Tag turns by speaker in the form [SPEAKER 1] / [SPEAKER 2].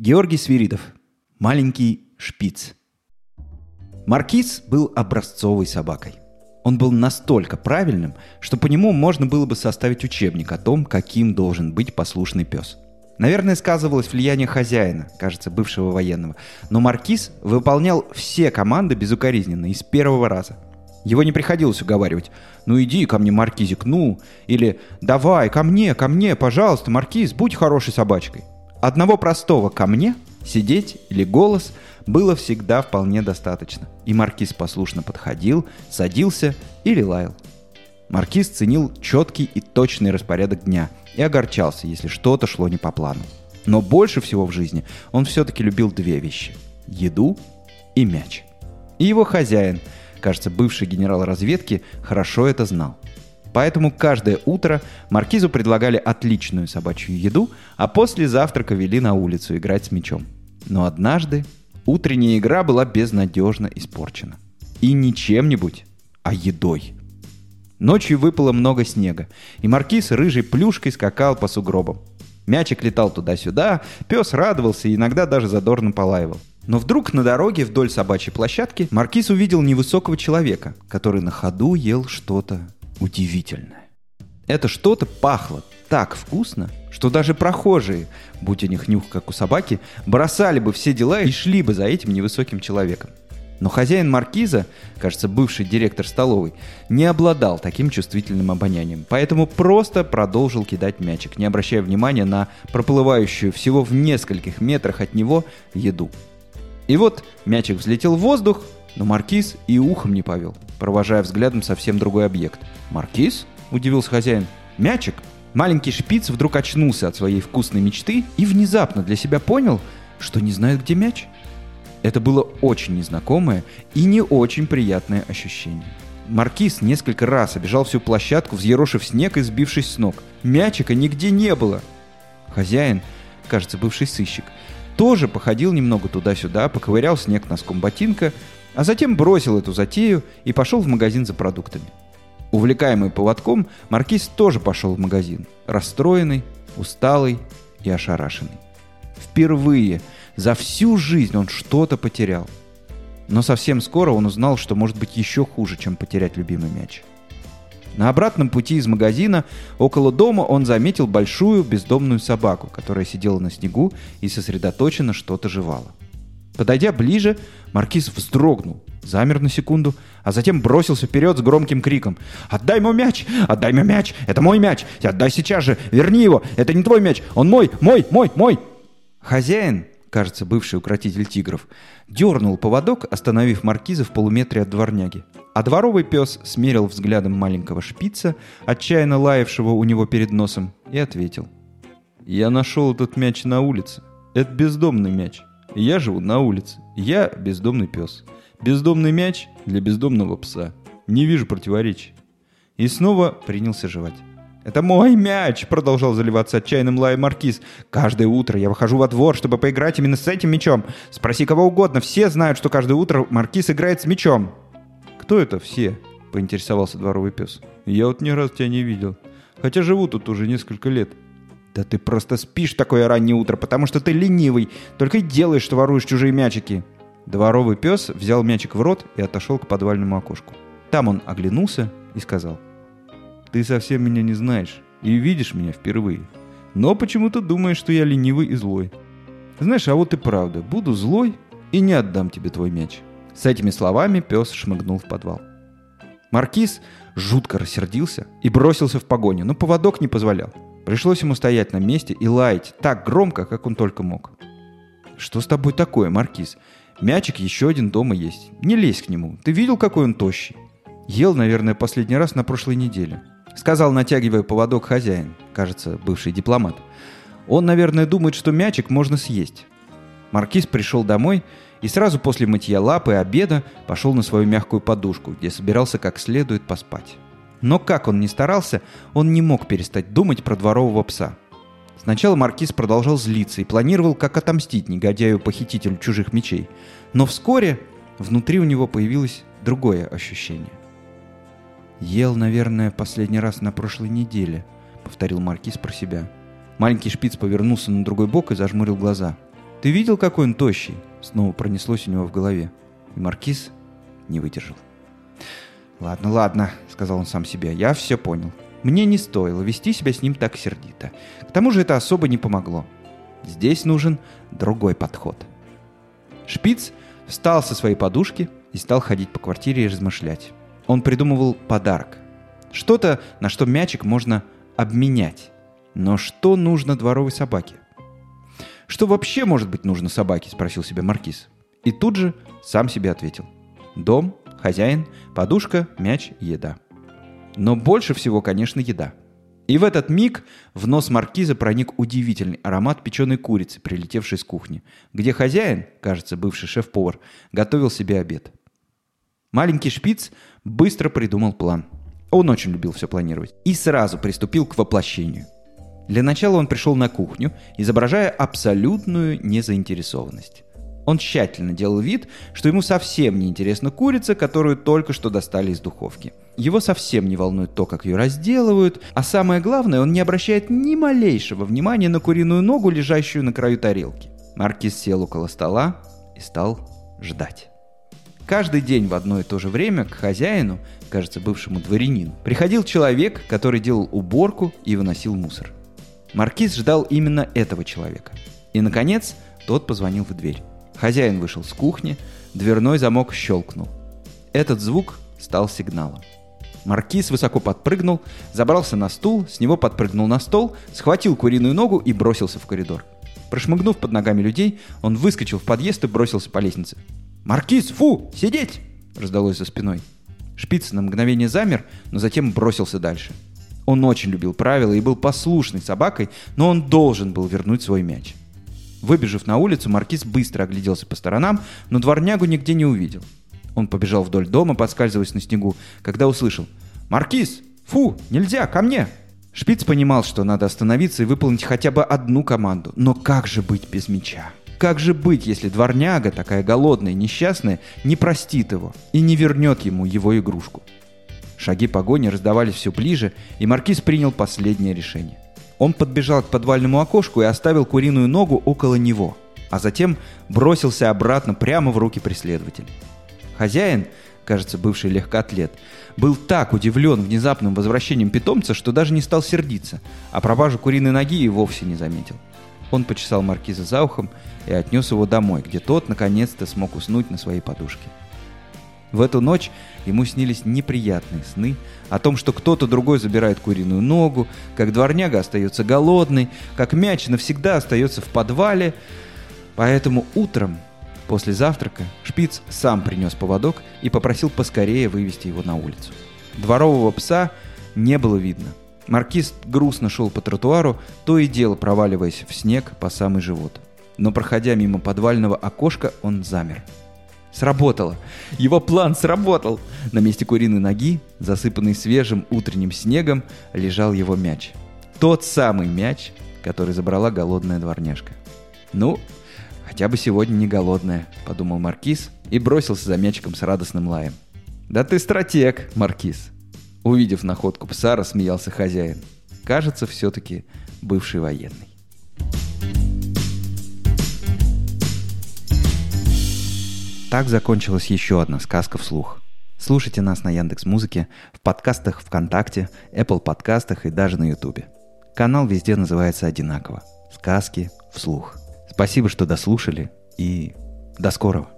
[SPEAKER 1] Георгий Свиридов. Маленький шпиц. Маркиз был образцовой собакой. Он был настолько правильным, что по нему можно было бы составить учебник о том, каким должен быть послушный пес. Наверное, сказывалось влияние хозяина, кажется, бывшего военного. Но Маркиз выполнял все команды безукоризненно и с первого раза. Его не приходилось уговаривать. «Ну иди ко мне, Маркизик, ну!» Или «Давай, ко мне, ко мне, пожалуйста, Маркиз, будь хорошей собачкой!» Одного простого «ко мне» сидеть или голос было всегда вполне достаточно. И Маркиз послушно подходил, садился или лаял. Маркиз ценил четкий и точный распорядок дня и огорчался, если что-то шло не по плану. Но больше всего в жизни он все-таки любил две вещи – еду и мяч. И его хозяин, кажется, бывший генерал разведки, хорошо это знал – Поэтому каждое утро маркизу предлагали отличную собачью еду, а после завтрака вели на улицу играть с мячом. Но однажды утренняя игра была безнадежно испорчена. И не чем-нибудь, а едой. Ночью выпало много снега, и маркиз рыжей плюшкой скакал по сугробам. Мячик летал туда-сюда, пес радовался и иногда даже задорно полаивал. Но вдруг на дороге вдоль собачьей площадки маркиз увидел невысокого человека, который на ходу ел что-то удивительное. Это что-то пахло так вкусно, что даже прохожие, будь у них нюх как у собаки, бросали бы все дела и шли бы за этим невысоким человеком. Но хозяин маркиза, кажется, бывший директор столовой, не обладал таким чувствительным обонянием, поэтому просто продолжил кидать мячик, не обращая внимания на проплывающую всего в нескольких метрах от него еду. И вот мячик взлетел в воздух, но маркиз и ухом не повел, провожая взглядом совсем другой объект. «Маркиз?» – удивился хозяин. «Мячик?» Маленький шпиц вдруг очнулся от своей вкусной мечты и внезапно для себя понял, что не знает, где мяч. Это было очень незнакомое и не очень приятное ощущение. Маркиз несколько раз обежал всю площадку, взъерошив снег и сбившись с ног. Мячика нигде не было. Хозяин, кажется, бывший сыщик, тоже походил немного туда-сюда, поковырял снег носком ботинка, а затем бросил эту затею и пошел в магазин за продуктами. Увлекаемый поводком, Маркиз тоже пошел в магазин, расстроенный, усталый и ошарашенный. Впервые за всю жизнь он что-то потерял. Но совсем скоро он узнал, что может быть еще хуже, чем потерять любимый мяч. На обратном пути из магазина около дома он заметил большую бездомную собаку, которая сидела на снегу и сосредоточенно что-то жевала. Подойдя ближе, маркиз вздрогнул, замер на секунду, а затем бросился вперед с громким криком. «Отдай мой мяч! Отдай мой мяч! Это мой мяч! Отдай сейчас же! Верни его! Это не твой мяч! Он мой! Мой! Мой! Мой!» Хозяин, кажется, бывший укротитель тигров, дернул поводок, остановив маркиза в полуметре от дворняги. А дворовый пес смерил взглядом маленького шпица, отчаянно лаявшего у него перед носом, и ответил. «Я нашел этот мяч на улице. Это бездомный мяч. Я живу на улице. Я бездомный пес. Бездомный мяч для бездомного пса. Не вижу противоречий. И снова принялся жевать. «Это мой мяч!» — продолжал заливаться отчаянным лаем маркиз. «Каждое утро я выхожу во двор, чтобы поиграть именно с этим мячом. Спроси кого угодно, все знают, что каждое утро маркиз играет с мячом». «Кто это все?» — поинтересовался дворовый пес. «Я вот ни разу тебя не видел. Хотя живу тут уже несколько лет». Да ты просто спишь такое раннее утро, потому что ты ленивый. Только и делаешь, что воруешь чужие мячики. Дворовый пес взял мячик в рот и отошел к подвальному окошку. Там он оглянулся и сказал. Ты совсем меня не знаешь и видишь меня впервые. Но почему-то думаешь, что я ленивый и злой. Знаешь, а вот и правда. Буду злой и не отдам тебе твой мяч. С этими словами пес шмыгнул в подвал. Маркиз жутко рассердился и бросился в погоню, но поводок не позволял. Пришлось ему стоять на месте и лаять так громко, как он только мог. «Что с тобой такое, Маркиз? Мячик еще один дома есть. Не лезь к нему. Ты видел, какой он тощий?» «Ел, наверное, последний раз на прошлой неделе», — сказал, натягивая поводок хозяин, кажется, бывший дипломат. «Он, наверное, думает, что мячик можно съесть». Маркиз пришел домой и сразу после мытья лапы и обеда пошел на свою мягкую подушку, где собирался как следует поспать. Но как он ни старался, он не мог перестать думать про дворового пса. Сначала маркиз продолжал злиться и планировал, как отомстить негодяю-похитителю чужих мечей. Но вскоре внутри у него появилось другое ощущение. «Ел, наверное, последний раз на прошлой неделе», — повторил маркиз про себя. Маленький шпиц повернулся на другой бок и зажмурил глаза. Ты видел, какой он тощий?» Снова пронеслось у него в голове. И маркиз не выдержал. «Ладно, ладно», — сказал он сам себе, — «я все понял. Мне не стоило вести себя с ним так сердито. К тому же это особо не помогло. Здесь нужен другой подход». Шпиц встал со своей подушки и стал ходить по квартире и размышлять. Он придумывал подарок. Что-то, на что мячик можно обменять. Но что нужно дворовой собаке? «Что вообще может быть нужно собаке?» – спросил себя Маркиз. И тут же сам себе ответил. Дом, хозяин, подушка, мяч, еда. Но больше всего, конечно, еда. И в этот миг в нос маркиза проник удивительный аромат печеной курицы, прилетевшей с кухни, где хозяин, кажется, бывший шеф-повар, готовил себе обед. Маленький шпиц быстро придумал план. Он очень любил все планировать. И сразу приступил к воплощению – для начала он пришел на кухню, изображая абсолютную незаинтересованность. Он тщательно делал вид, что ему совсем не интересна курица, которую только что достали из духовки. Его совсем не волнует то, как ее разделывают, а самое главное, он не обращает ни малейшего внимания на куриную ногу, лежащую на краю тарелки. Маркиз сел около стола и стал ждать. Каждый день в одно и то же время к хозяину, кажется, бывшему дворянину, приходил человек, который делал уборку и выносил мусор. Маркиз ждал именно этого человека. И, наконец, тот позвонил в дверь. Хозяин вышел с кухни, дверной замок щелкнул. Этот звук стал сигналом. Маркиз высоко подпрыгнул, забрался на стул, с него подпрыгнул на стол, схватил куриную ногу и бросился в коридор. Прошмыгнув под ногами людей, он выскочил в подъезд и бросился по лестнице. «Маркиз, фу! Сидеть!» – раздалось за спиной. Шпиц на мгновение замер, но затем бросился дальше – он очень любил правила и был послушной собакой, но он должен был вернуть свой мяч. Выбежав на улицу, маркиз быстро огляделся по сторонам, но дворнягу нигде не увидел. Он побежал вдоль дома, подскальзываясь на снегу, когда услышал «Маркиз! Фу! Нельзя! Ко мне!» Шпиц понимал, что надо остановиться и выполнить хотя бы одну команду. Но как же быть без мяча? Как же быть, если дворняга, такая голодная и несчастная, не простит его и не вернет ему его игрушку? Шаги погони раздавались все ближе, и маркиз принял последнее решение. Он подбежал к подвальному окошку и оставил куриную ногу около него, а затем бросился обратно прямо в руки преследователя. Хозяин, кажется, бывший легкоатлет, был так удивлен внезапным возвращением питомца, что даже не стал сердиться, а пропажу куриной ноги и вовсе не заметил. Он почесал маркиза за ухом и отнес его домой, где тот наконец-то смог уснуть на своей подушке. В эту ночь ему снились неприятные сны о том, что кто-то другой забирает куриную ногу, как дворняга остается голодный, как мяч навсегда остается в подвале. Поэтому утром, после завтрака, шпиц сам принес поводок и попросил поскорее вывести его на улицу. Дворового пса не было видно. Маркиз грустно шел по тротуару, то и дело проваливаясь в снег по самый живот. Но проходя мимо подвального окошка, он замер – Сработало. Его план сработал. На месте куриной ноги, засыпанный свежим утренним снегом, лежал его мяч. Тот самый мяч, который забрала голодная дворняжка. «Ну, хотя бы сегодня не голодная», — подумал Маркиз и бросился за мячиком с радостным лаем. «Да ты стратег, Маркиз!» Увидев находку пса, рассмеялся хозяин. Кажется, все-таки бывший военный. Так закончилась еще одна сказка вслух. Слушайте нас на Яндекс Музыке, в подкастах ВКонтакте, Apple подкастах и даже на Ютубе. Канал везде называется одинаково. Сказки вслух. Спасибо, что дослушали и до скорого.